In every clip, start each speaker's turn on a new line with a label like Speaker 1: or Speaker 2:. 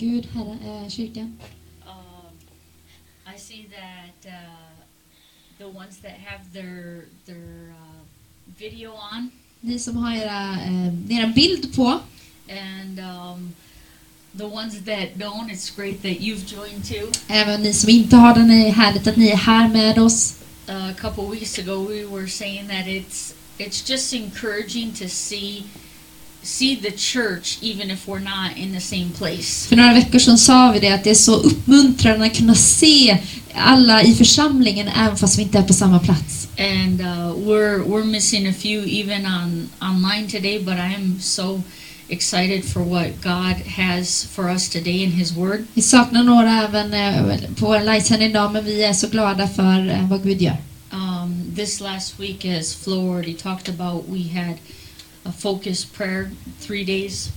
Speaker 1: Gud, Herre, eh, kyrkan.
Speaker 2: Um, I see that uh, the ones that have their their uh, video on
Speaker 1: Ni som har era, eh, era bild på
Speaker 2: and um, the ones that don't, it's great that you've joined too.
Speaker 1: Även ni som inte har den, är härligt att ni är här med oss.
Speaker 2: Uh, a couple weeks ago, we were saying that it's it's just encouraging to see see the church even if we're not in the same place.
Speaker 1: För några veckor sedan sa vi det att det är så uppmuntrande att kunna se alla i församlingen även fast vi inte är på samma plats.
Speaker 2: And uh, we're we're missing a few even on online today, but I am so excited for what God has for us today in His Word.
Speaker 1: Vi saknar några även eh, på vår livesändning idag men vi är så glada för eh, vad Gud gör.
Speaker 2: Um, this last week, as Flo already talked about, we had a focused prayer three days.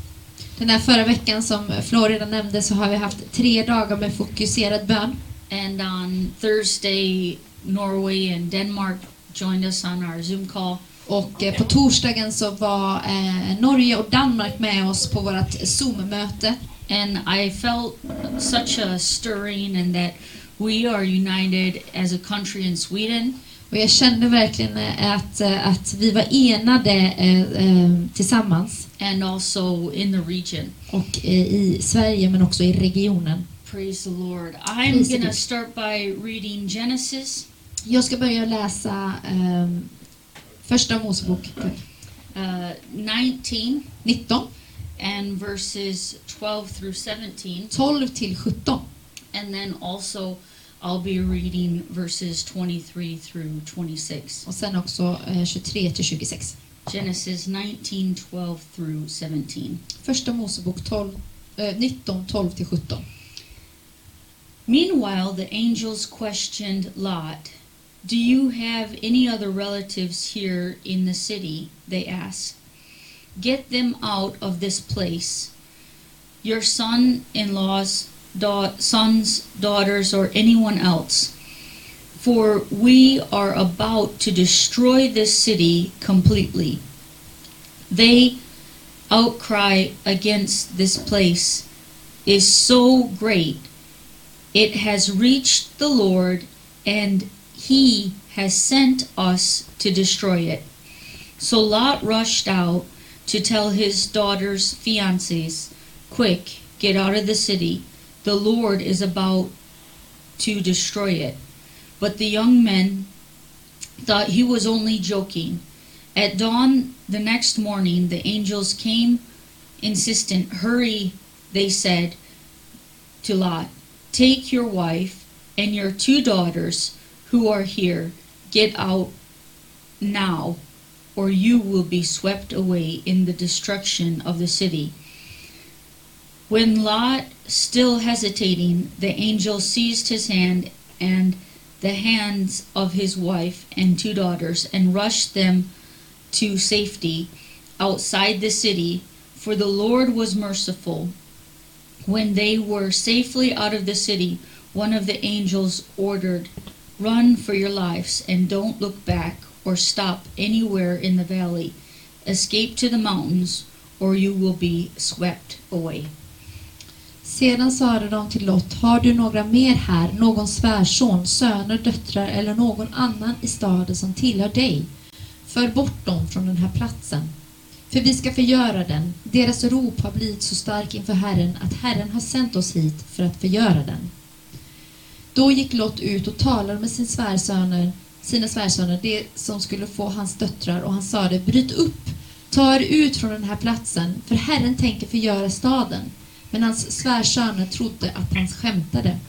Speaker 1: Den här förra veckan som Florida nämnde så har vi haft tre dagar med fokuserad bön.
Speaker 2: And on Thursday, Norway and Denmark joined us on our Zoom call.
Speaker 1: Och eh, på torsdagen så var eh, Norge och Danmark med oss på vårt Zoom-möte.
Speaker 2: And I felt such a stirring and that we are united as a country in Sweden.
Speaker 1: Och jag kände verkligen eh, att, eh, att vi var enade eh, tillsammans.
Speaker 2: and also in the region.
Speaker 1: Och i Sverige men också i regionen.
Speaker 2: Praise the Lord. I'm going to start by reading Genesis
Speaker 1: Jag ska börja läsa eh, Första Mosebok
Speaker 2: uh, 19
Speaker 1: 19,
Speaker 2: and verses 12 through 17.
Speaker 1: 12 till 17.
Speaker 2: And then also I'll be reading verses 23 through 26.
Speaker 1: Och sen också eh, 23 till 26.
Speaker 2: Genesis 19, 12 through 17.
Speaker 1: Första Mosebok 12, eh, 19, 12 till 17.
Speaker 2: Meanwhile, the angels questioned Lot. Do you have any other relatives here in the city? They asked. Get them out of this place. Your son in law's da- sons, daughters, or anyone else. For we are about to destroy this city completely. They outcry against this place is so great it has reached the Lord, and he has sent us to destroy it. So Lot rushed out to tell his daughter's fiancés, Quick, get out of the city. The Lord is about to destroy it. But the young men thought he was only joking. At dawn the next morning, the angels came insistent. Hurry, they said to Lot. Take your wife and your two daughters who are here. Get out now, or you will be swept away in the destruction of the city. When Lot, still hesitating, the angel seized his hand and the hands of his wife and two daughters and rushed them to safety outside the city, for the Lord was merciful. When they were safely out of the city, one of the angels ordered, Run for your lives and don't look back or stop anywhere in the valley. Escape to the mountains, or you will be swept away.
Speaker 1: Sedan sade de till Lot, har du några mer här, någon svärson, söner, döttrar eller någon annan i staden som tillhör dig? För bort dem från den här platsen. För vi ska förgöra den. Deras rop har blivit så stark inför Herren att Herren har sänt oss hit för att förgöra den. Då gick Lot ut och talade med sin svärsöner, sina svärsöner, det som skulle få hans döttrar, och han sade, bryt upp, ta er ut från den här platsen, för Herren tänker förgöra staden. Men hans svärsöner trodde att han skämtade.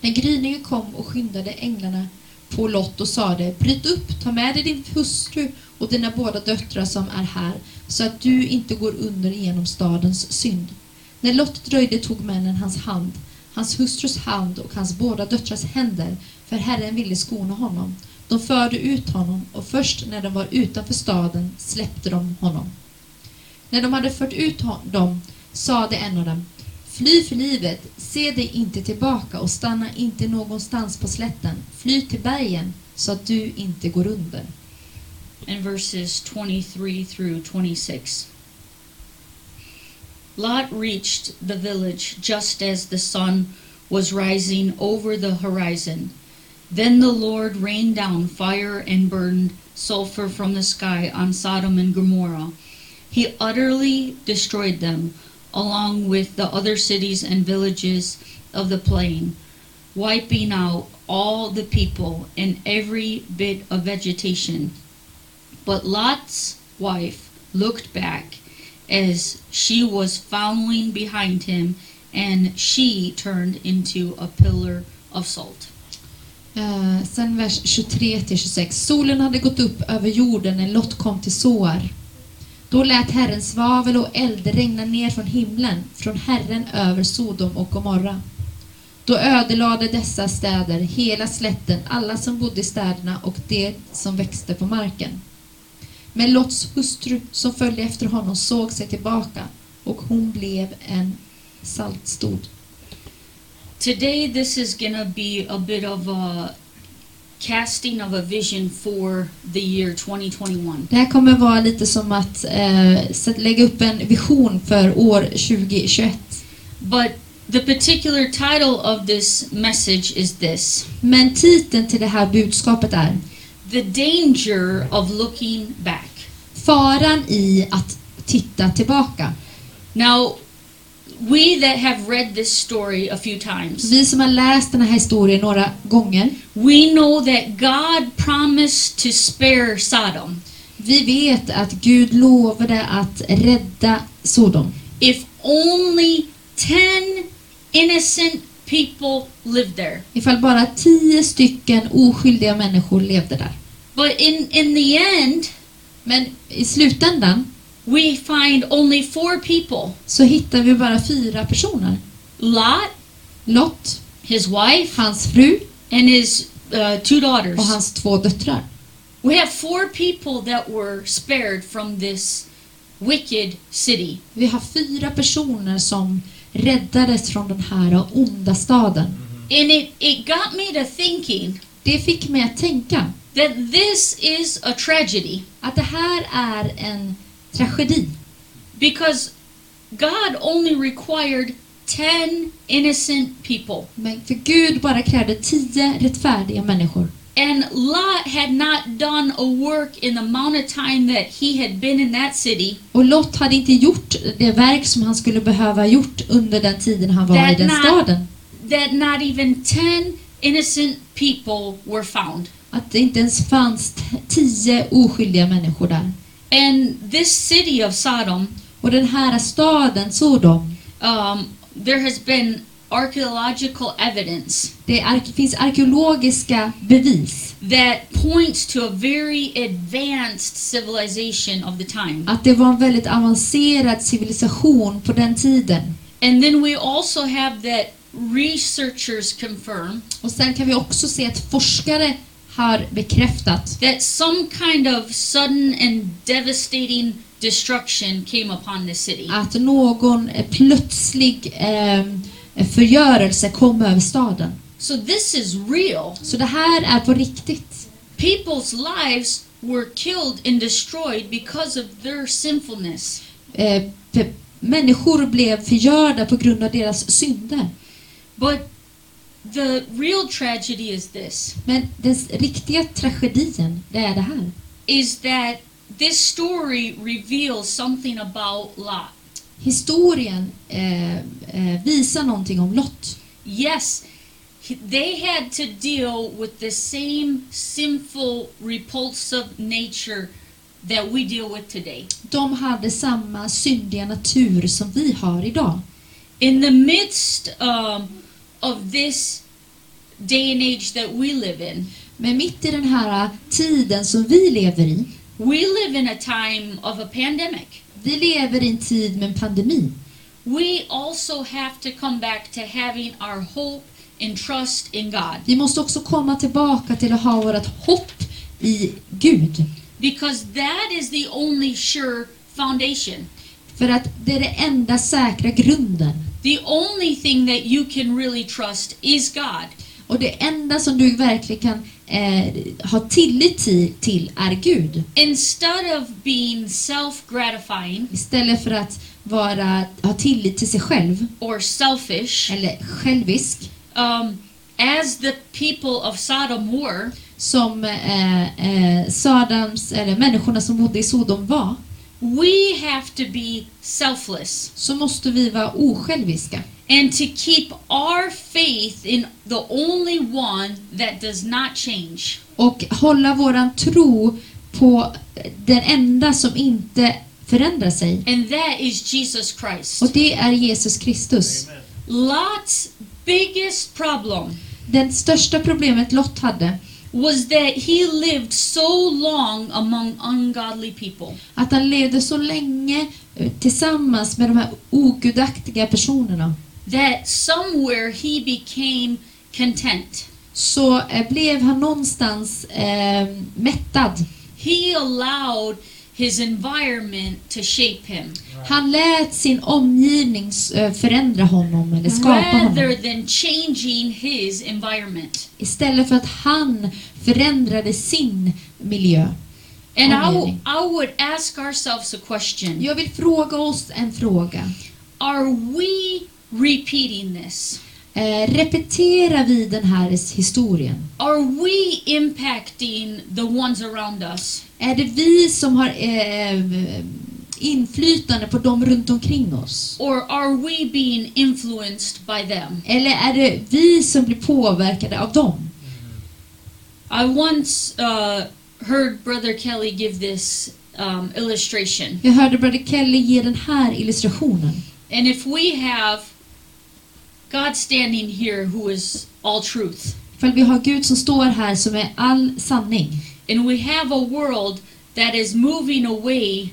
Speaker 1: När gryningen kom och skyndade änglarna på Lot och sade, bryt upp, ta med dig din hustru och dina båda döttrar som är här, så att du inte går under genom stadens synd. När Lot dröjde tog männen hans hand, hans hustrus hand och hans båda döttrars händer, för Herren ville skona honom. De förde ut honom och först när de var utanför staden släppte de honom. När de hade fört ut dem sade en av dem, Fly för livet, se dig inte tillbaka och stanna inte någonstans på slätten. Fly till bergen så att du inte går under.
Speaker 2: And verses 23 through 26. Lot reached the village just as the sun was rising over the horizon. Then the Lord rained down fire and burned sulfur from the sky on Sodom and Gomorrah. He utterly destroyed them, along with the other cities and villages of the plain, wiping out all the people and every bit of vegetation. But Lot's wife looked back as she was following behind him, and she turned into a pillar of salt.
Speaker 1: Eh, sen vers 23 till 26. Solen hade gått upp över jorden när Lot kom till Soar. Då lät Herren svavel och eld regna ner från himlen, från Herren över Sodom och Gomorra. Då ödelade dessa städer hela slätten, alla som bodde i städerna och det som växte på marken. Men Lots hustru som följde efter honom såg sig tillbaka och hon blev en saltstod.
Speaker 2: Today, this is gonna be a bit of a casting of a vision for the year 2021.
Speaker 1: Det här kommer vara lite som att eh, lägga upp en vision för år 2021.
Speaker 2: But the particular title of this message is this
Speaker 1: Men titeln till det här budskapet är
Speaker 2: The Danger of Looking Back.
Speaker 1: Faran i att titta tillbaka.
Speaker 2: Now, we that have read this story a few times,
Speaker 1: Vi som har läst den här historien några gånger,
Speaker 2: we know that God promised to spare Sodom
Speaker 1: vi vet att Gud lovade att rädda Sodom.
Speaker 2: if only 10 innocent people lived there.
Speaker 1: Ifall bara tio stycken oskyldiga människor levde där.
Speaker 2: But in, in the end,
Speaker 1: Men i slutändan
Speaker 2: we find only four people
Speaker 1: så hittar vi bara fyra personer.
Speaker 2: Lot,
Speaker 1: Lot,
Speaker 2: his wife,
Speaker 1: hans fru
Speaker 2: and his uh, two daughters.
Speaker 1: och hans två döttrar.
Speaker 2: We have four people that were spared from this wicked city.
Speaker 1: Vi har fyra personer som räddades från den här onda staden.
Speaker 2: And it, it got me to thinking
Speaker 1: Det fick mig att tänka
Speaker 2: that this is a tragedy
Speaker 1: att det här är en tragedi.
Speaker 2: because God only required 10 innocent people.
Speaker 1: Men för Gud bara krävde tio rättfärdiga människor.
Speaker 2: And Lot had not done a work in the amount of time that he had been in that city
Speaker 1: Och Lot hade inte gjort det verk som han skulle behöva gjort under den tiden han var i den
Speaker 2: not-
Speaker 1: staden.
Speaker 2: that not even 10 innocent people were found.
Speaker 1: Att det inte ens fanns tio oskyldiga människor där.
Speaker 2: And this city of Sodom,
Speaker 1: Och den här staden, Sodom,
Speaker 2: um, there has been archaeological evidence
Speaker 1: det är, finns arkeologiska bevis
Speaker 2: that points to a very advanced civilization of the time.
Speaker 1: att det var en väldigt avancerad civilisation på den tiden.
Speaker 2: And then we also have that researchers confirm
Speaker 1: Och sen kan vi också se att forskare har bekräftat
Speaker 2: that some kind of sudden and devastating destruction came upon the city.
Speaker 1: att någon plötslig eh, förgörelse kom över staden.
Speaker 2: So this is real.
Speaker 1: Så det här är på riktigt.
Speaker 2: People's lives were killed and destroyed because of their sinfulness.
Speaker 1: Eh, människor blev förgörda på grund av deras synder.
Speaker 2: But the real tragedy is this
Speaker 1: Men den riktiga tragedin, det är det här.
Speaker 2: is that this story reveals something about Lot.
Speaker 1: Historien eh, eh, visar någonting om Lot.
Speaker 2: Yes, he- they had to deal with the same sinful, repulsive nature that we deal with today.
Speaker 1: De hade samma syndiga natur som vi har idag.
Speaker 2: In the midst um, of this day and age that we live in,
Speaker 1: Men mitt i den här tiden som vi lever i,
Speaker 2: we live in a time of a pandemic.
Speaker 1: vi lever i en tid med en pandemi.
Speaker 2: We also have to come back to having our hope and trust in God
Speaker 1: Vi måste också komma tillbaka till att ha vårt hopp i Gud.
Speaker 2: because that is the only sure foundation.
Speaker 1: För att det är det enda säkra grunden.
Speaker 2: The only thing that you can really trust is God.
Speaker 1: Och det enda som du verkligen kan eh, ha tillit till, till är Gud.
Speaker 2: Instead of being self gratifying,
Speaker 1: Istället för att vara, ha tillit till sig själv
Speaker 2: or selfish,
Speaker 1: eller självisk
Speaker 2: um, as the people of Sodom were,
Speaker 1: som eh, eh, Sadams, eller människorna som bodde i Sodom var
Speaker 2: we have to be selfless
Speaker 1: så måste vi vara osjälviska
Speaker 2: and to keep our faith in the only one that does not change.
Speaker 1: och hålla våran tro på den enda som inte förändrar sig
Speaker 2: And that is Jesus Christ.
Speaker 1: och det är Jesus Kristus.
Speaker 2: Lot's biggest problem
Speaker 1: Det största problemet Lot hade
Speaker 2: was that he lived so long among ungodly people.
Speaker 1: att han levde så länge eh, tillsammans med de här ogudaktiga personerna
Speaker 2: that somewhere he became content.
Speaker 1: så eh, blev han någonstans eh, mättad.
Speaker 2: He allowed his environment to shape him
Speaker 1: Han lät sin omgivning eh, förändra honom eller skapa
Speaker 2: rather
Speaker 1: honom
Speaker 2: than changing his environment.
Speaker 1: istället för att han förändrade sin miljö.
Speaker 2: And I. I would ask ourselves a question
Speaker 1: Jag vill fråga oss en fråga.
Speaker 2: Are we repeating this?
Speaker 1: Eh, repeterar vi den här historien?
Speaker 2: Are we impacting the ones around us?
Speaker 1: Är det vi som har eh, inflytande på dem runt omkring oss?
Speaker 2: Or are we being influenced by them?
Speaker 1: Eller är det vi som blir påverkade av dem?
Speaker 2: I once uh, heard Brother Kelly give this um, illustration.
Speaker 1: Jag hörde Brother Kelly ge den här illustrationen.
Speaker 2: And if we have God standing here who is all truth,
Speaker 1: För vi har Gud som står här som är all sanning
Speaker 2: and we have a world that is moving away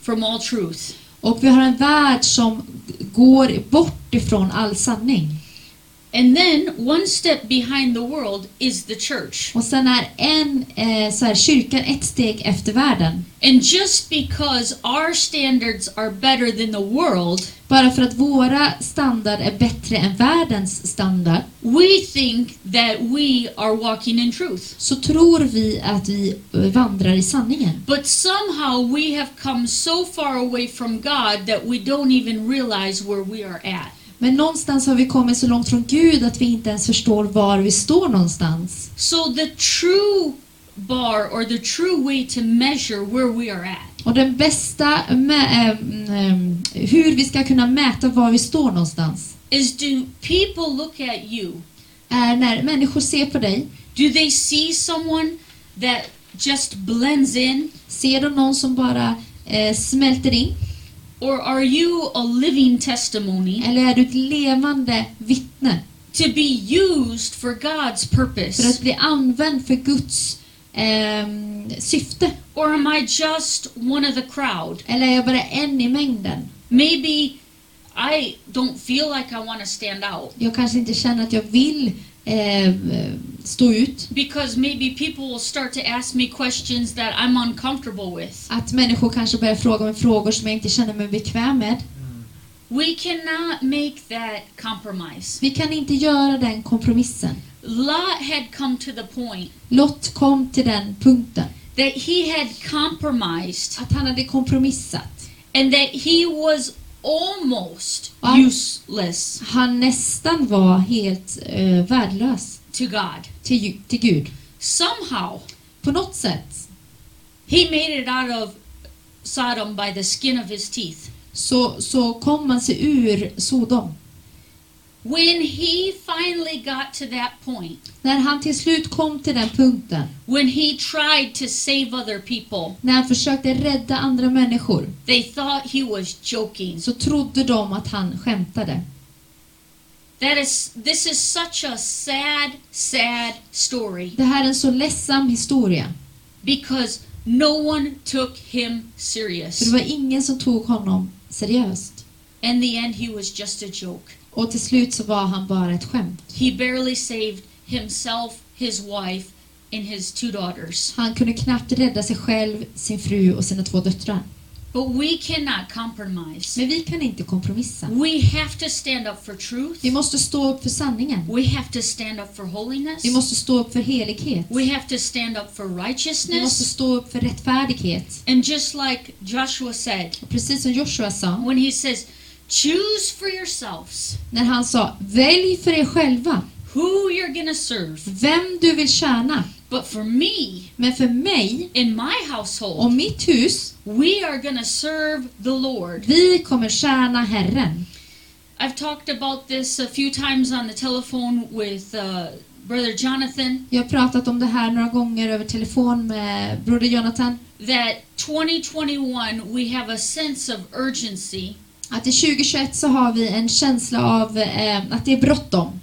Speaker 2: from all truth,
Speaker 1: Och vi har en värld som går bort ifrån all sanning
Speaker 2: and then one step behind the world is the church.
Speaker 1: Och sen är en, eh, så här, kyrkan ett steg efter världen.
Speaker 2: And just because our standards are better than the world,
Speaker 1: Bara för att våra standard är bättre än världens standard
Speaker 2: we think that we are walking in truth.
Speaker 1: så tror vi att vi eh, vandrar i sanningen.
Speaker 2: But somehow we have come so far away from God that we don't even realize where we are at.
Speaker 1: Men någonstans har vi kommit så långt från Gud att vi inte ens förstår var vi står någonstans.
Speaker 2: So the true bar or the true way to measure where we are at
Speaker 1: Och den bästa ähm, hur vi ska kunna mäta var vi står någonstans
Speaker 2: is do people look at you?
Speaker 1: är när människor ser på dig.
Speaker 2: Do they see someone that just blends in?
Speaker 1: Ser de någon som bara eh, smälter in?
Speaker 2: Or are you a living testimony
Speaker 1: Eller är du ett levande vittne
Speaker 2: to be used for God's
Speaker 1: för
Speaker 2: purpose?
Speaker 1: att bli använd för Guds ehm, syfte?
Speaker 2: Or am I just one of the crowd?
Speaker 1: Eller är jag bara en i mängden?
Speaker 2: Maybe I don't feel like I want to stand out
Speaker 1: Jag kanske inte känner att jag vill eh, stå ut.
Speaker 2: because maybe people will start to ask me questions that I'm uncomfortable with.
Speaker 1: Att människor kanske börjar fråga mig frågor som jag inte känner mig bekväm med.
Speaker 2: We cannot make that compromise.
Speaker 1: Vi kan inte göra den kompromissen.
Speaker 2: Lot had come to the point
Speaker 1: Lot kom till den punkten
Speaker 2: that he had compromised
Speaker 1: att han hade kompromissat.
Speaker 2: and that he was almost useless
Speaker 1: Han nästan var helt eh, värdelös
Speaker 2: to God.
Speaker 1: till, till Gud.
Speaker 2: Somehow,
Speaker 1: På något sätt
Speaker 2: he made it out of Sodom by the skin of his teeth.
Speaker 1: så, så kom man sig ur Sodom.
Speaker 2: When he finally got to that point,
Speaker 1: När han till slut kom till den punkten,
Speaker 2: when he tried to save other people,
Speaker 1: när han försökte rädda andra människor,
Speaker 2: they thought he was joking.
Speaker 1: så trodde de att han skämtade.
Speaker 2: That is this is such a sad, sad story
Speaker 1: Det här är en så ledsam historia.
Speaker 2: because no one took him
Speaker 1: För
Speaker 2: serious.
Speaker 1: det var ingen som tog honom seriöst.
Speaker 2: In the end, he was just a joke.
Speaker 1: Och till slut så var han bara ett skämt.
Speaker 2: He barely saved himself, his wife, and his two daughters.
Speaker 1: Han kunde knappt rädda sig själv, sin fru och sina två döttrar.
Speaker 2: But we cannot compromise.
Speaker 1: Men vi kan inte kompromissa.
Speaker 2: We have to stand up for truth.
Speaker 1: Vi måste stå upp för sanningen.
Speaker 2: We have to stand up for holiness.
Speaker 1: Vi måste stå upp för helighet.
Speaker 2: We have to stand up for
Speaker 1: Vi måste
Speaker 2: righteousness.
Speaker 1: stå upp för rättfärdighet.
Speaker 2: And just like Joshua said,
Speaker 1: Och precis som Joshua sa,
Speaker 2: when he says, choose for yourselves
Speaker 1: när han sa välj för er själva
Speaker 2: who you're to serve.
Speaker 1: vem du vill tjäna.
Speaker 2: But for me,
Speaker 1: Men för mig
Speaker 2: in my
Speaker 1: och
Speaker 2: household,
Speaker 1: mitt hus,
Speaker 2: we are to serve the Lord.
Speaker 1: vi kommer tjäna Herren.
Speaker 2: I've talked about this a few times on the telephone with uh, Brother Jonathan
Speaker 1: Jag har pratat om det här några gånger över telefon med broder Jonathan.
Speaker 2: that 2021 we have a sense of urgency
Speaker 1: Att i 2021 så har vi en känsla av eh, att det är bråttom.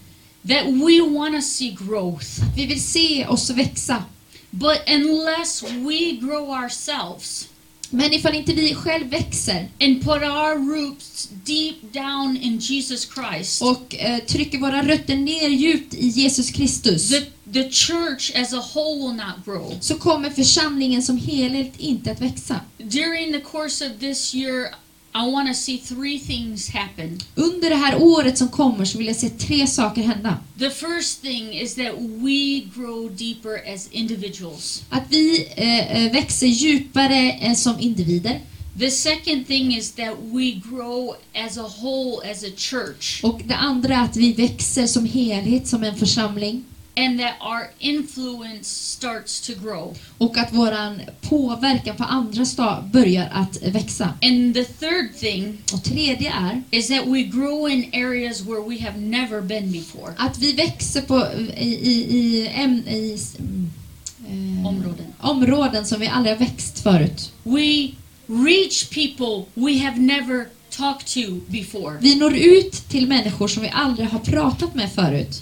Speaker 2: That we want to see growth.
Speaker 1: Vi vill se oss växa.
Speaker 2: But unless we grow ourselves
Speaker 1: Men ifall inte vi själv växer
Speaker 2: and put our roots deep down in Jesus Christ,
Speaker 1: och eh, trycker våra rötter ner djupt i Jesus Kristus
Speaker 2: the, the church as a whole will not grow.
Speaker 1: så kommer församlingen som helhet inte att växa.
Speaker 2: During the course of this year, I want to see three things happen.
Speaker 1: Under det här året som kommer så vill jag se tre saker hända.
Speaker 2: The first thing is that we grow deeper as individuals.
Speaker 1: Att vi eh, eh, växer djupare eh, som individer.
Speaker 2: The second thing is that we grow as a whole, as a church,
Speaker 1: Och det andra är att vi växer som helhet, som en församling.
Speaker 2: And that our influence starts to grow.
Speaker 1: Och att våran påverkan på andra sta- börjar att växa.
Speaker 2: And the third thing
Speaker 1: Och tredje är
Speaker 2: is that we grow in areas where we have never been before.
Speaker 1: att vi växer på, i, i, i, i mm, eh,
Speaker 2: Områden.
Speaker 1: områden som vi aldrig har växt förut.
Speaker 2: We reach people we have never talked to before.
Speaker 1: Vi når ut till människor som vi aldrig har pratat med förut.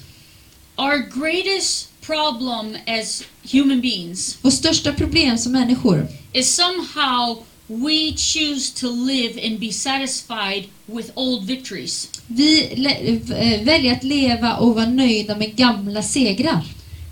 Speaker 2: Our greatest problem as human beings
Speaker 1: Vårt största problem som människor
Speaker 2: is somehow we choose to live and be satisfied with old victories.
Speaker 1: Vi le- eh, väljer att leva och vara nöjda med gamla segrar.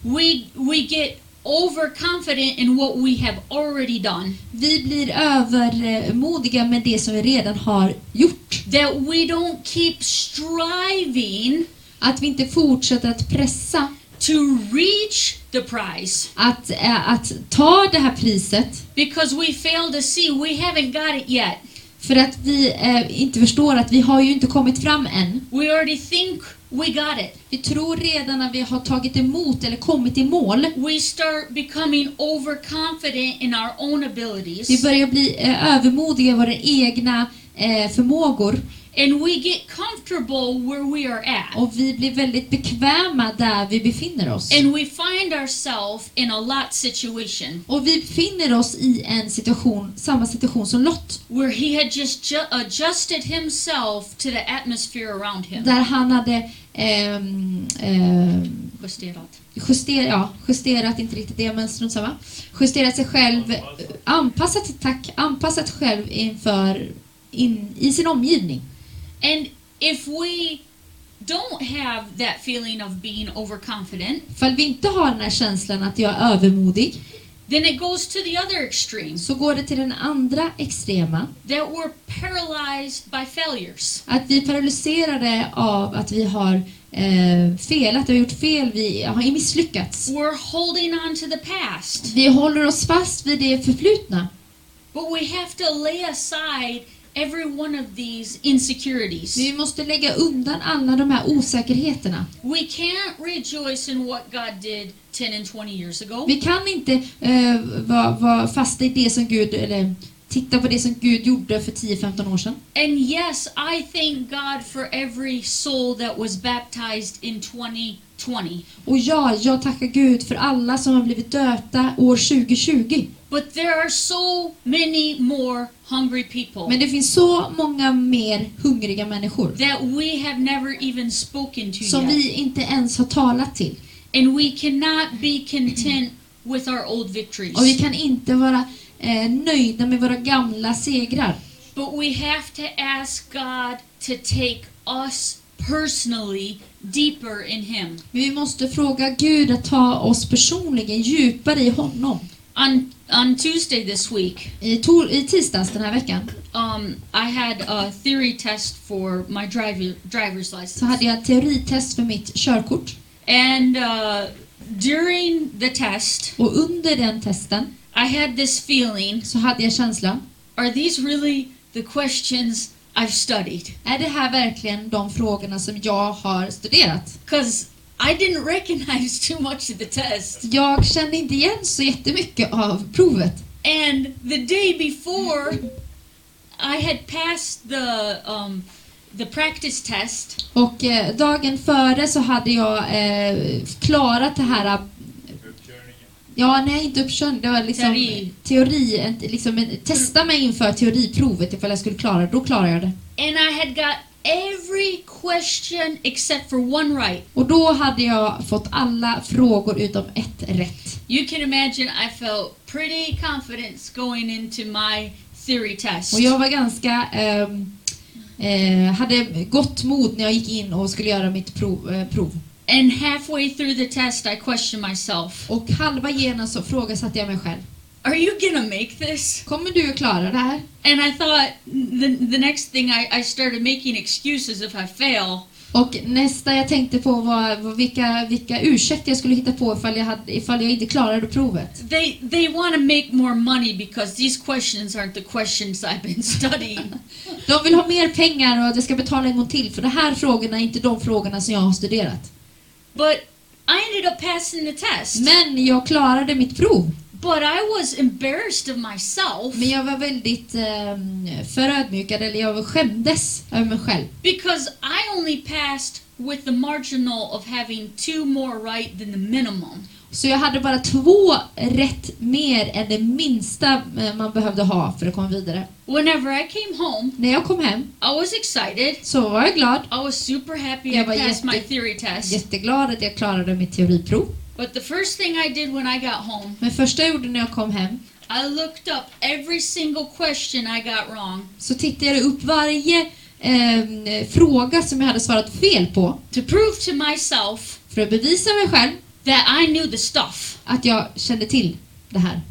Speaker 2: We we get overconfident in what we have already done.
Speaker 1: Vi blir övermodiga med det som vi redan har gjort.
Speaker 2: That we don't keep striving
Speaker 1: Att vi inte fortsätter att pressa
Speaker 2: to reach the prize
Speaker 1: att, eh, att ta det här priset
Speaker 2: because we fail to see we haven't got it yet.
Speaker 1: för att vi eh, inte förstår att vi har ju inte kommit fram än.
Speaker 2: We already think we got it.
Speaker 1: Vi tror redan när vi har tagit emot eller kommit i mål.
Speaker 2: We start becoming overconfident in our own
Speaker 1: Vi
Speaker 2: abilities
Speaker 1: börjar bli eh, övermodiga i våra egna förmågor
Speaker 2: and we get comfortable where we are at.
Speaker 1: och vi blir väldigt bekväma där vi befinner oss.
Speaker 2: And we find ourselves in a lot situation
Speaker 1: Och vi befinner oss i en situation, samma situation som Lot.
Speaker 2: where he had just ju- adjusted himself to the atmosphere around him.
Speaker 1: Där han hade ehm, ehm,
Speaker 2: Justerat.
Speaker 1: justerat, ja, justerat, inte riktigt det men strunt samma. Justerat sig själv, anpassat, tack, anpassat själv inför, in, i sin omgivning.
Speaker 2: And if we don't have that feeling of being overconfident,
Speaker 1: För vi inte har den här känslan att jag är övermodig
Speaker 2: then it goes to the other extreme
Speaker 1: så går det till den andra extrema.
Speaker 2: that we're paralyzed by failures.
Speaker 1: Att vi är paralyserade av att vi har eh, felat, vi har gjort fel, vi har misslyckats.
Speaker 2: We're holding on to the past.
Speaker 1: Vi håller oss fast vid det förflutna.
Speaker 2: But we have to lay aside every one of these insecurities.
Speaker 1: Vi måste lägga undan alla de här osäkerheterna.
Speaker 2: We can't rejoice in what God did 10 and 20 years ago.
Speaker 1: Vi kan inte eh, vara vara fasta i det som Gud, eller titta på det som Gud gjorde för 10-15 år sedan.
Speaker 2: And yes, I thank God for every soul that was baptized in 2020.
Speaker 1: Och ja, jag tackar Gud för alla som har blivit döpta år 2020.
Speaker 2: But there are so many more hungry people
Speaker 1: Men det finns så många mer hungriga människor
Speaker 2: that we have never even spoken to
Speaker 1: som
Speaker 2: yet.
Speaker 1: vi inte ens har talat till.
Speaker 2: And we cannot be content with our old victories.
Speaker 1: Och vi kan inte vara eh, nöjda med våra gamla segrar.
Speaker 2: But we have to ask God to take us personally deeper in Him.
Speaker 1: Vi måste fråga Gud att ta oss personligen djupare i honom.
Speaker 2: On on Tuesday this week,
Speaker 1: I, tor- I tisdags den här veckan
Speaker 2: um, I had a theory test for my driver driver's
Speaker 1: så
Speaker 2: license,
Speaker 1: hade jag ett teoritest för mitt körkort.
Speaker 2: and uh, during the test,
Speaker 1: Och under den testen
Speaker 2: I had this feeling:
Speaker 1: så hade jag känslan,
Speaker 2: Are these really the questions I've studied?
Speaker 1: är det här verkligen de frågorna som jag har studerat?
Speaker 2: Because I didn't recognize too much of the test.
Speaker 1: Jag kände inte igen så jättemycket av provet.
Speaker 2: And the day before, I had passed the um, the practice test,
Speaker 1: Och eh, dagen före så hade jag eh, klarat det här Ja, nej inte uppkörning. Det var liksom
Speaker 2: Teori.
Speaker 1: teori liksom testa mig inför teoriprovet ifall jag skulle klara det. Då klarade jag det.
Speaker 2: and I had got every question except for one right.
Speaker 1: Och då hade jag fått alla frågor utom ett rätt.
Speaker 2: You can imagine I felt pretty confident going into my theory test.
Speaker 1: Och jag var ganska... ehm, eh, hade gott mod när jag gick in och skulle göra mitt prov. Eh, prov.
Speaker 2: And halfway through the test, I questioned myself
Speaker 1: Och halva igenom så frågasatte jag mig själv.
Speaker 2: Are you gonna make this?
Speaker 1: Kommer du att klara det här?
Speaker 2: And I thought the, the next thing I, I started making excuses if I fail.
Speaker 1: Och nästa jag tänkte på var, var vilka, vilka ursäkter jag skulle hitta på ifall jag, hade, ifall jag inte klarade provet.
Speaker 2: They they want to make more money because these questions aren't the questions I've been studying.
Speaker 1: De vill ha mer pengar och att jag ska betala en gång till för de här frågorna är inte de frågorna som jag har studerat.
Speaker 2: But I ended up passing the test.
Speaker 1: Men jag klarade mitt prov.
Speaker 2: But I was embarrassed of myself
Speaker 1: Men jag var väldigt um, förödmjukad, eller jag skämdes över mig själv.
Speaker 2: because I only passed with the marginal of having two more right than the minimum.
Speaker 1: Så jag hade bara två rätt mer än det minsta eh, man behövde ha för att komma vidare.
Speaker 2: Whenever I came home,
Speaker 1: När jag kom hem
Speaker 2: I was excited.
Speaker 1: så var jag glad.
Speaker 2: I was super happy I
Speaker 1: Jag var
Speaker 2: passed my theory test.
Speaker 1: Jätteglad att jag klarade mitt teoriprov.
Speaker 2: But the first thing I did when I got home,
Speaker 1: Men första jag gjorde när jag kom hem
Speaker 2: I looked up every single question I got wrong
Speaker 1: så tittade jag upp varje eh, fråga som jag hade svarat fel på
Speaker 2: to prove to myself
Speaker 1: för att bevisa mig själv
Speaker 2: that I knew the stuff.
Speaker 1: att jag kände till det här.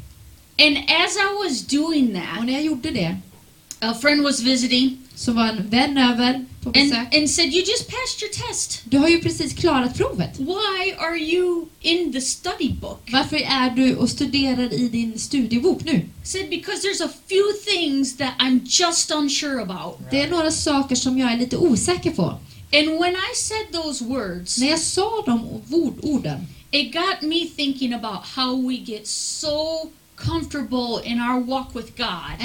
Speaker 2: And as I was doing
Speaker 1: Och
Speaker 2: that,
Speaker 1: när jag gjorde det
Speaker 2: a friend was visiting
Speaker 1: så var en vän över på
Speaker 2: and,
Speaker 1: besök.
Speaker 2: and said, You just passed your test.
Speaker 1: Du har ju precis klarat provet.
Speaker 2: Why are you in the study book?
Speaker 1: Varför är du och studerar i din studiebok nu?
Speaker 2: Said, Because there's a few things that I'm just unsure about.
Speaker 1: Det är några saker som jag är lite osäker på.
Speaker 2: And when I said those words,
Speaker 1: När jag sa de ord, orden
Speaker 2: it got me thinking about how we get so comfortable in our walk with God.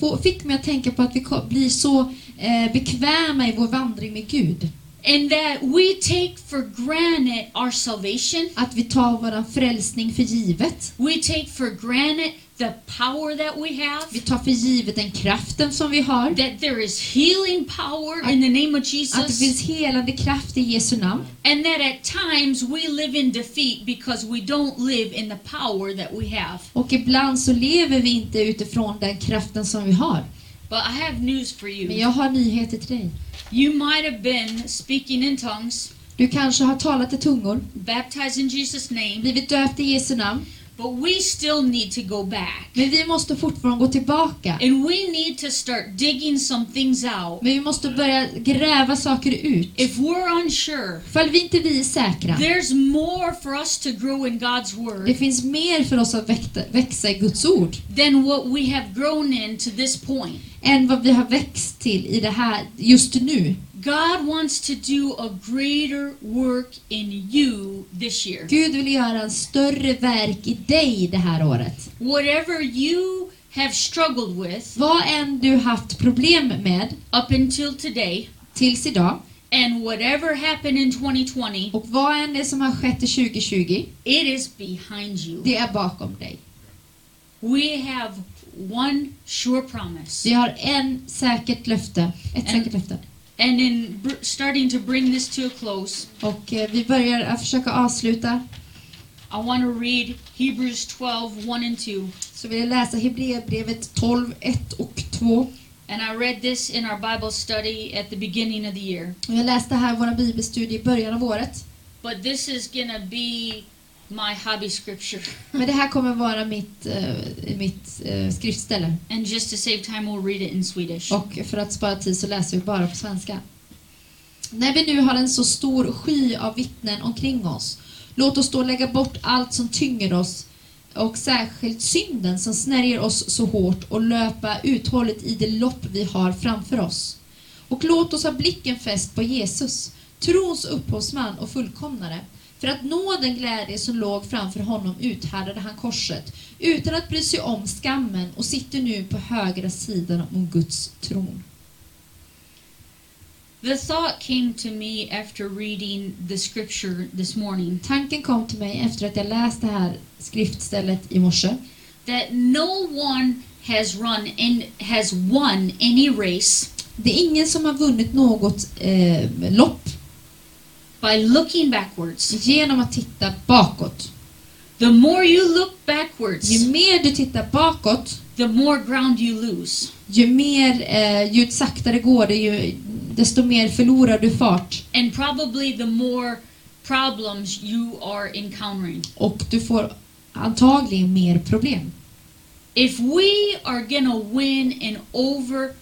Speaker 1: få, fick mig att tänka på att vi blir så eh, bekväma i vår vandring med Gud.
Speaker 2: And that we take for granted our salvation.
Speaker 1: Att vi tar vår frälsning för givet.
Speaker 2: We take for granted the power that we have.
Speaker 1: Vi tar för givet den kraften som vi har.
Speaker 2: That there is healing power in the name of
Speaker 1: Att det
Speaker 2: Jesus.
Speaker 1: finns helande kraft i Jesu namn.
Speaker 2: And that at times we live in defeat because we don't live in the power that we have.
Speaker 1: Och ibland så lever vi inte utifrån den kraften som vi har.
Speaker 2: But I have news for
Speaker 1: Men
Speaker 2: you.
Speaker 1: jag har nyheter till dig.
Speaker 2: You might have been speaking in tongues,
Speaker 1: Du kanske har talat i tungor,
Speaker 2: baptized in Jesus' name,
Speaker 1: blivit döpt i Jesu namn.
Speaker 2: But we still need to go back.
Speaker 1: Men vi måste fortfarande gå tillbaka.
Speaker 2: And we need to start digging some things out.
Speaker 1: Men vi måste börja gräva saker ut.
Speaker 2: If we're unsure,
Speaker 1: Ifall vi inte vi är säkra.
Speaker 2: there's more for us to grow in God's
Speaker 1: Det
Speaker 2: Word
Speaker 1: finns mer för oss att växa, växa i Guds ord.
Speaker 2: than what we have grown in to this point.
Speaker 1: Än vad vi har växt till i det här just nu.
Speaker 2: God wants to do a greater work in you this year.
Speaker 1: Gud vill göra en större verk i dig det här året.
Speaker 2: Whatever you have struggled with
Speaker 1: Vad än du haft problem med
Speaker 2: up until today,
Speaker 1: tills idag
Speaker 2: and whatever happened in 2020,
Speaker 1: och vad än det som har skett i 2020,
Speaker 2: it is behind you.
Speaker 1: det är bakom dig.
Speaker 2: We have one sure promise.
Speaker 1: Vi har en säkert löfte, ett
Speaker 2: En-
Speaker 1: säkert löfte.
Speaker 2: And in starting to bring this to a close,
Speaker 1: Och eh, vi börjar att försöka avsluta.
Speaker 2: I want to read Hebrews 12 1 and 2.
Speaker 1: Så vill jag läsa Hebreerbrevet 12, 1 och 2.
Speaker 2: And I read this in our Bible study at the beginning of the year.
Speaker 1: Och jag läste här våra bibelstudie i början av året.
Speaker 2: But this is to be my hobby scripture.
Speaker 1: Men det här kommer vara mitt, eh, mitt eh, skriftställe.
Speaker 2: And just to save time, we'll read it in Swedish.
Speaker 1: Och för att spara tid så läser vi bara på svenska. När vi nu har en så stor sky av vittnen omkring oss, låt oss då lägga bort allt som tynger oss och särskilt synden som snärjer oss så hårt och löpa uthålligt i det lopp vi har framför oss. Och låt oss ha blicken fäst på Jesus, trons upphovsman och fullkomnare. För att nå den glädje som låg framför honom uthärdade han korset utan att bry sig om skammen och sitter nu på högra sidan om Guds tron.
Speaker 2: The thought came to me after reading the scripture this morning
Speaker 1: Tanken kom till mig efter att jag läst det här skriftstället i morse.
Speaker 2: that no one has run and has won any race
Speaker 1: Det är ingen som har vunnit något eh, lopp
Speaker 2: by looking backwards.
Speaker 1: genom att titta bakåt.
Speaker 2: The more you look backwards,
Speaker 1: Ju mer du tittar bakåt,
Speaker 2: the more ground you lose.
Speaker 1: ju mer eh, ju saktare går det, ju, desto mer förlorar du fart.
Speaker 2: And probably the more problems you are encountering.
Speaker 1: Och du får antagligen mer problem.
Speaker 2: If we are gonna win and over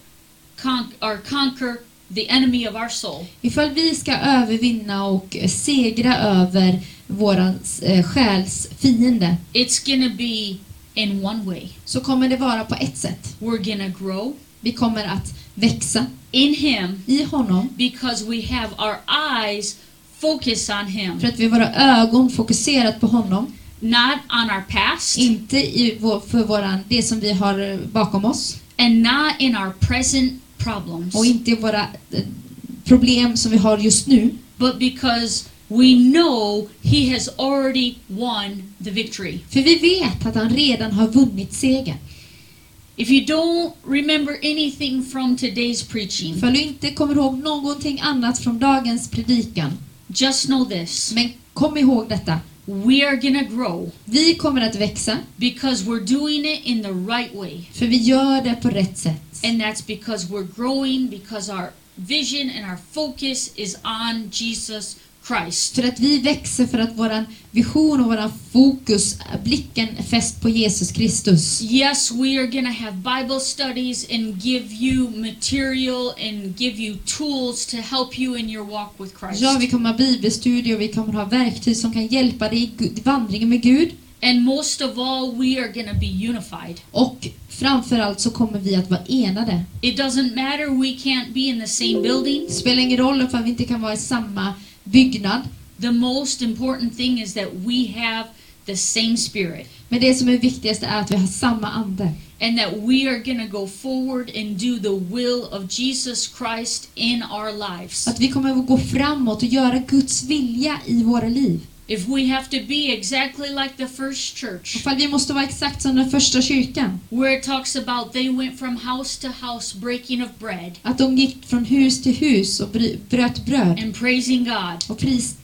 Speaker 2: con- or conquer the enemy of our soul,
Speaker 1: Ifall vi ska övervinna och segra över våran eh, själs fiende
Speaker 2: it's gonna be in one way.
Speaker 1: så kommer det vara på ett sätt.
Speaker 2: We're gonna grow
Speaker 1: Vi kommer att växa
Speaker 2: in Him
Speaker 1: i honom
Speaker 2: because we have our eyes focused on Him,
Speaker 1: för att vi har våra ögon fokuserat på honom.
Speaker 2: not on our past
Speaker 1: Inte i vår, för våran, det som vi har bakom oss
Speaker 2: and not in our present problems,
Speaker 1: och inte våra eh, problem som vi har just nu.
Speaker 2: but because we know He has already won the victory.
Speaker 1: För vi vet att han redan har vunnit segern.
Speaker 2: If you don't remember anything from today's preaching,
Speaker 1: För du inte kommer ihåg någonting annat från dagens predikan,
Speaker 2: just know this.
Speaker 1: men kom ihåg detta.
Speaker 2: We are going to grow
Speaker 1: Vi kommer att växa
Speaker 2: because we're doing it in the right way.
Speaker 1: för vi gör det på rätt sätt.
Speaker 2: And that's because we're growing because our vision and our focus is on Jesus Christ.
Speaker 1: För att vi växer för att våran vision och våran fokus, blicken är fäst på Jesus Kristus.
Speaker 2: Yes, we are to have Bible studies and give you material and give you tools to help you in your walk with Christ.
Speaker 1: Ja, vi kommer ha bibelstudier och vi kommer ha verktyg som kan hjälpa dig i vandringen med Gud.
Speaker 2: And most of all, we are to be unified.
Speaker 1: Och framförallt så kommer vi att vara enade.
Speaker 2: It doesn't matter, we can't be in the same building.
Speaker 1: Det spelar ingen roll att vi inte kan vara i samma byggnad.
Speaker 2: The most important thing is that we have the same spirit
Speaker 1: Men det som är viktigast är att vi har samma ande.
Speaker 2: and that we are to go forward and do the will of Jesus Christ in our lives.
Speaker 1: Att vi kommer att gå framåt och göra Guds vilja i våra liv.
Speaker 2: If we have to be exactly like the first church,
Speaker 1: att vi måste vara exakt som den första kyrkan.
Speaker 2: where it talks about they went from house to house breaking of bread
Speaker 1: Att de gick från hus till hus och bröt bröd
Speaker 2: and praising God.
Speaker 1: och pris,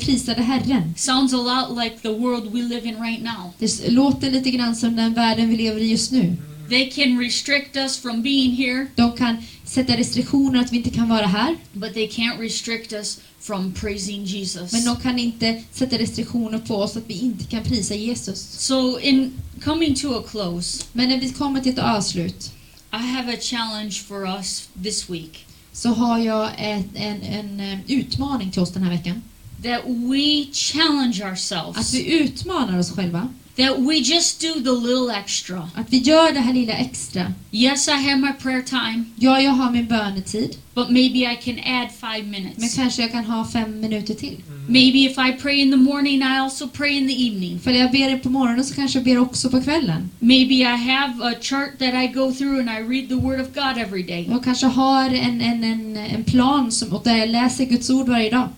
Speaker 1: prisade Herren.
Speaker 2: Sounds a lot like the world we live in right now.
Speaker 1: Det låter lite grann som den världen vi lever i just nu.
Speaker 2: They can restrict us from being here,
Speaker 1: De kan sätta restriktioner att vi inte kan vara här.
Speaker 2: but they can't restrict us from praising Jesus.
Speaker 1: Men de kan inte sätta restriktioner på oss att vi inte kan prisa Jesus.
Speaker 2: So, in coming to a close,
Speaker 1: Men när vi kommer till ett avslut
Speaker 2: I have a challenge for us this week
Speaker 1: så har jag ett, en, en eh, utmaning till oss den här veckan.
Speaker 2: that we challenge
Speaker 1: Att
Speaker 2: ourselves,
Speaker 1: vi utmanar oss själva.
Speaker 2: That we just do the little extra.
Speaker 1: Att vi gör det här lilla extra.
Speaker 2: Yes, I have my prayer time,
Speaker 1: Ja, jag har min bönetid.
Speaker 2: but maybe I can add five
Speaker 1: Men
Speaker 2: minutes.
Speaker 1: kanske jag kan ha fem minuter till.
Speaker 2: Maybe if I pray in the morning, I also pray in the evening.
Speaker 1: För jag ber på morgonen så kanske jag ber också på kvällen.
Speaker 2: Maybe I have a chart that I go through and I read the Word of God every day.
Speaker 1: Jag kanske har en, en, en, en plan som, och där jag läser Guds ord varje dag.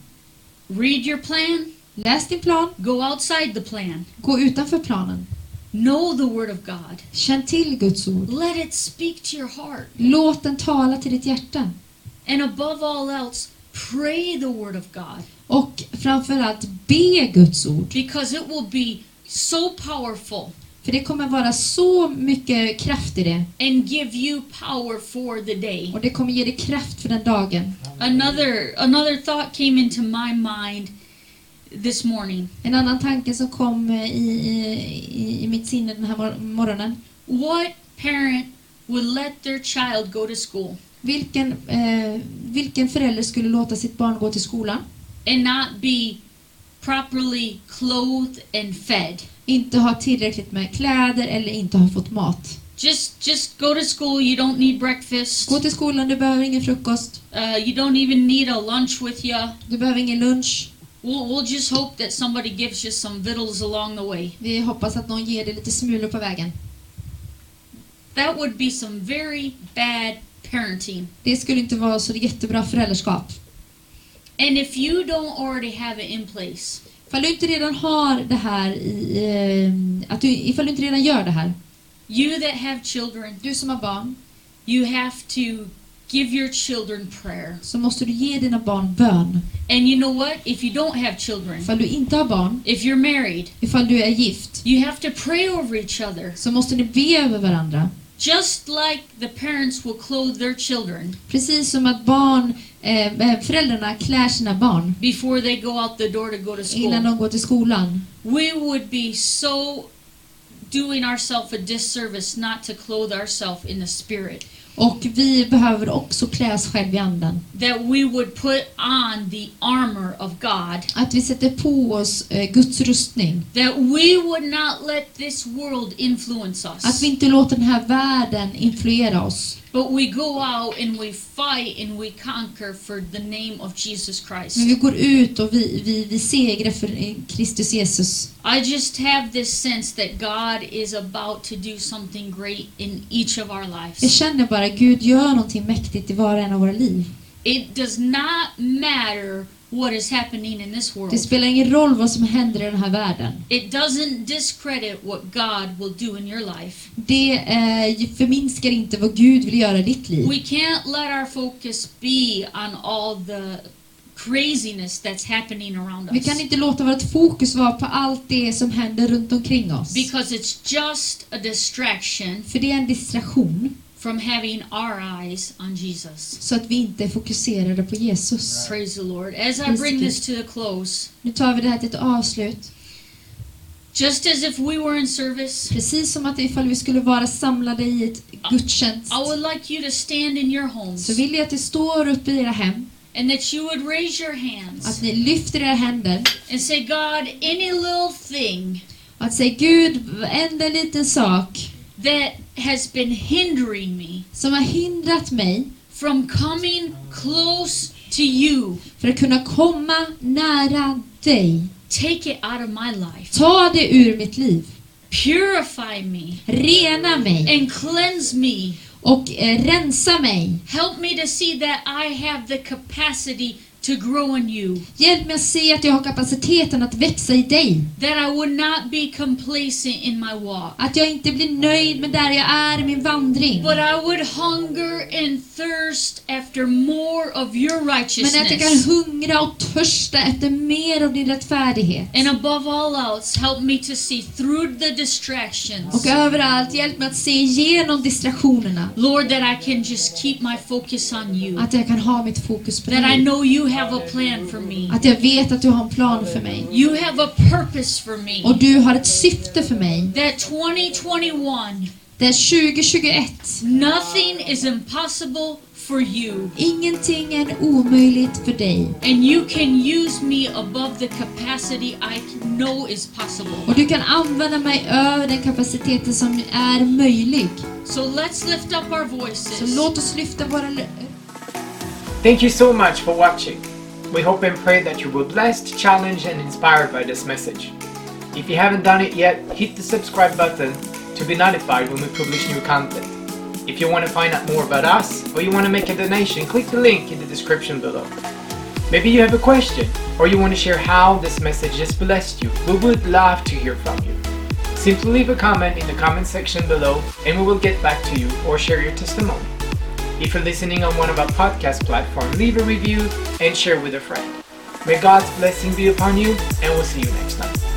Speaker 2: Read your plan,
Speaker 1: Läs din plan,
Speaker 2: go outside the plan.
Speaker 1: gå utanför planen.
Speaker 2: Know the Word of God.
Speaker 1: Känn till Guds ord.
Speaker 2: Let it speak to your heart.
Speaker 1: Låt den tala till ditt hjärta.
Speaker 2: And above all else, pray the Word of God
Speaker 1: Och framförallt be Guds ord.
Speaker 2: because it will be so powerful
Speaker 1: För det kommer vara så mycket kraft i det.
Speaker 2: and give you power for the day.
Speaker 1: Och det kommer ge dig kraft för den dagen.
Speaker 2: Another another thought came into my mind this morning.
Speaker 1: En annan tanke som kom eh, i, i, i mitt sinne den här mor- morgonen.
Speaker 2: What parent would let their child go to school
Speaker 1: Vilken, eh, vilken förälder skulle låta sitt barn gå till skolan?
Speaker 2: and not be properly clothed and fed?
Speaker 1: Inte ha tillräckligt med kläder eller inte ha fått mat.
Speaker 2: Just just go to school. You don't need breakfast.
Speaker 1: Gå till skolan, du behöver ingen frukost.
Speaker 2: Uh, you don't even need a lunch with you.
Speaker 1: Du behöver ingen lunch.
Speaker 2: We'll, we'll just hope that somebody gives you some victuals along the way.
Speaker 1: Vi hoppas att någon ger dig lite smulor på vägen.
Speaker 2: That would be some very bad parenting.
Speaker 1: Det skulle inte vara så jättebra föräldraskap.
Speaker 2: And if you don't already have it in place,
Speaker 1: Ifall du inte redan har det här i... Eh, att du, ifall du inte redan gör det här.
Speaker 2: you that have children,
Speaker 1: Du som har barn.
Speaker 2: you have to give your children prayer.
Speaker 1: Så måste du ge dina barn bön.
Speaker 2: And you know what? If you don't have children,
Speaker 1: Ifall du inte har barn.
Speaker 2: if you're married,
Speaker 1: Ifall du är gift.
Speaker 2: you have to pray over each other.
Speaker 1: Så måste ni be över varandra.
Speaker 2: Just like the parents will clothe their children
Speaker 1: Precis som att barn, eh, eh, föräldrarna klär sina barn
Speaker 2: before they go out the door to go to
Speaker 1: innan
Speaker 2: school.
Speaker 1: de går till skolan.
Speaker 2: We would be so doing ourselves a disservice not to clothe ourselves in the spirit.
Speaker 1: Och vi behöver också klä oss själva i anden.
Speaker 2: That we would put on the armor of God.
Speaker 1: Att vi sätter på oss eh, Guds rustning.
Speaker 2: That we would not let this world influence
Speaker 1: Att
Speaker 2: us.
Speaker 1: vi inte låter den här världen influera oss.
Speaker 2: But we go out and we fight and we conquer for the name of Jesus Christ.
Speaker 1: Men vi går ut och vi, vi, vi segrar för eh, Kristus Jesus.
Speaker 2: I just have this sense that God is about to do something great in each of our
Speaker 1: Jag
Speaker 2: lives.
Speaker 1: känner bara Gud gör någonting mäktigt i var och en av våra liv.
Speaker 2: It does not matter what is happening in this
Speaker 1: Det
Speaker 2: world.
Speaker 1: spelar ingen roll vad som händer i den här världen.
Speaker 2: It doesn't discredit what God will do in your life.
Speaker 1: Det eh, förminskar inte vad Gud vill göra i ditt liv.
Speaker 2: We can't let our focus be on all the craziness that's happening around
Speaker 1: Vi kan
Speaker 2: us.
Speaker 1: inte låta vårt fokus vara på allt det som händer runt omkring oss.
Speaker 2: Because it's just a distraction
Speaker 1: För det är en distraktion,
Speaker 2: from having our eyes on Jesus.
Speaker 1: så att vi inte är fokuserade på Jesus.
Speaker 2: Praise the Lord. As I bring this to the close,
Speaker 1: Nu tar vi det här till ett avslut.
Speaker 2: just as if we were in service,
Speaker 1: Precis som att ifall vi skulle vara samlade i ett gudstjänst.
Speaker 2: I would like you to stand in your homes
Speaker 1: Så vill jag att det står uppe i era hem,
Speaker 2: and that you would raise your hands
Speaker 1: att ni lyfter era händer
Speaker 2: and say, God, any little thing
Speaker 1: att säga Gud, varenda liten sak
Speaker 2: that has been hindering me
Speaker 1: som har hindrat mig
Speaker 2: from coming close to you,
Speaker 1: för att kunna komma nära dig.
Speaker 2: take it out of my life.
Speaker 1: Ta det ur mitt liv.
Speaker 2: Purify me
Speaker 1: Rena mig
Speaker 2: and cleanse me
Speaker 1: och eh, rensa mig.
Speaker 2: Help me to see that I have the capacity to grow in you.
Speaker 1: Hjälp mig att se att jag har kapaciteten att växa i dig.
Speaker 2: That I would not be complacent in my walk.
Speaker 1: Att jag inte blir nöjd med där jag är i min vandring.
Speaker 2: But I would hunger and thirst after more of your
Speaker 1: Men att jag kan
Speaker 2: righteousness.
Speaker 1: hungra och törsta efter mer av din rättfärdighet.
Speaker 2: And above all else, help me to see through the distractions.
Speaker 1: Och överallt, hjälp mig att se igenom distraktionerna.
Speaker 2: Lord, that I can just keep my focus on you.
Speaker 1: Att jag kan ha mitt fokus på
Speaker 2: That I
Speaker 1: dig.
Speaker 2: know you have a plan for me.
Speaker 1: Att jag vet att du har en plan för mig.
Speaker 2: You have a purpose for me.
Speaker 1: Och du har ett syfte för mig.
Speaker 2: That 2021,
Speaker 1: Det är 2021.
Speaker 2: nothing is impossible for you.
Speaker 1: Ingenting är omöjligt för dig.
Speaker 2: And you can use me above the capacity I know is possible.
Speaker 1: Och du kan använda mig över den kapaciteten som är möjlig.
Speaker 2: So let's lift up our
Speaker 1: Så
Speaker 2: voices.
Speaker 1: låt oss lyfta våra
Speaker 3: Thank you so much for watching. We hope and pray that you were blessed, challenged, and inspired by this message. If you haven't done it yet, hit the subscribe button to be notified when we publish new content. If you want to find out more about us or you want to make a donation, click the link in the description below. Maybe you have a question or you want to share how this message has blessed you. We would love to hear from you. Simply leave a comment in the comment section below and we will get back to you or share your testimony. If you're listening on one of our podcast platforms, leave a review and share with a friend. May God's blessing be upon you, and we'll see you next time.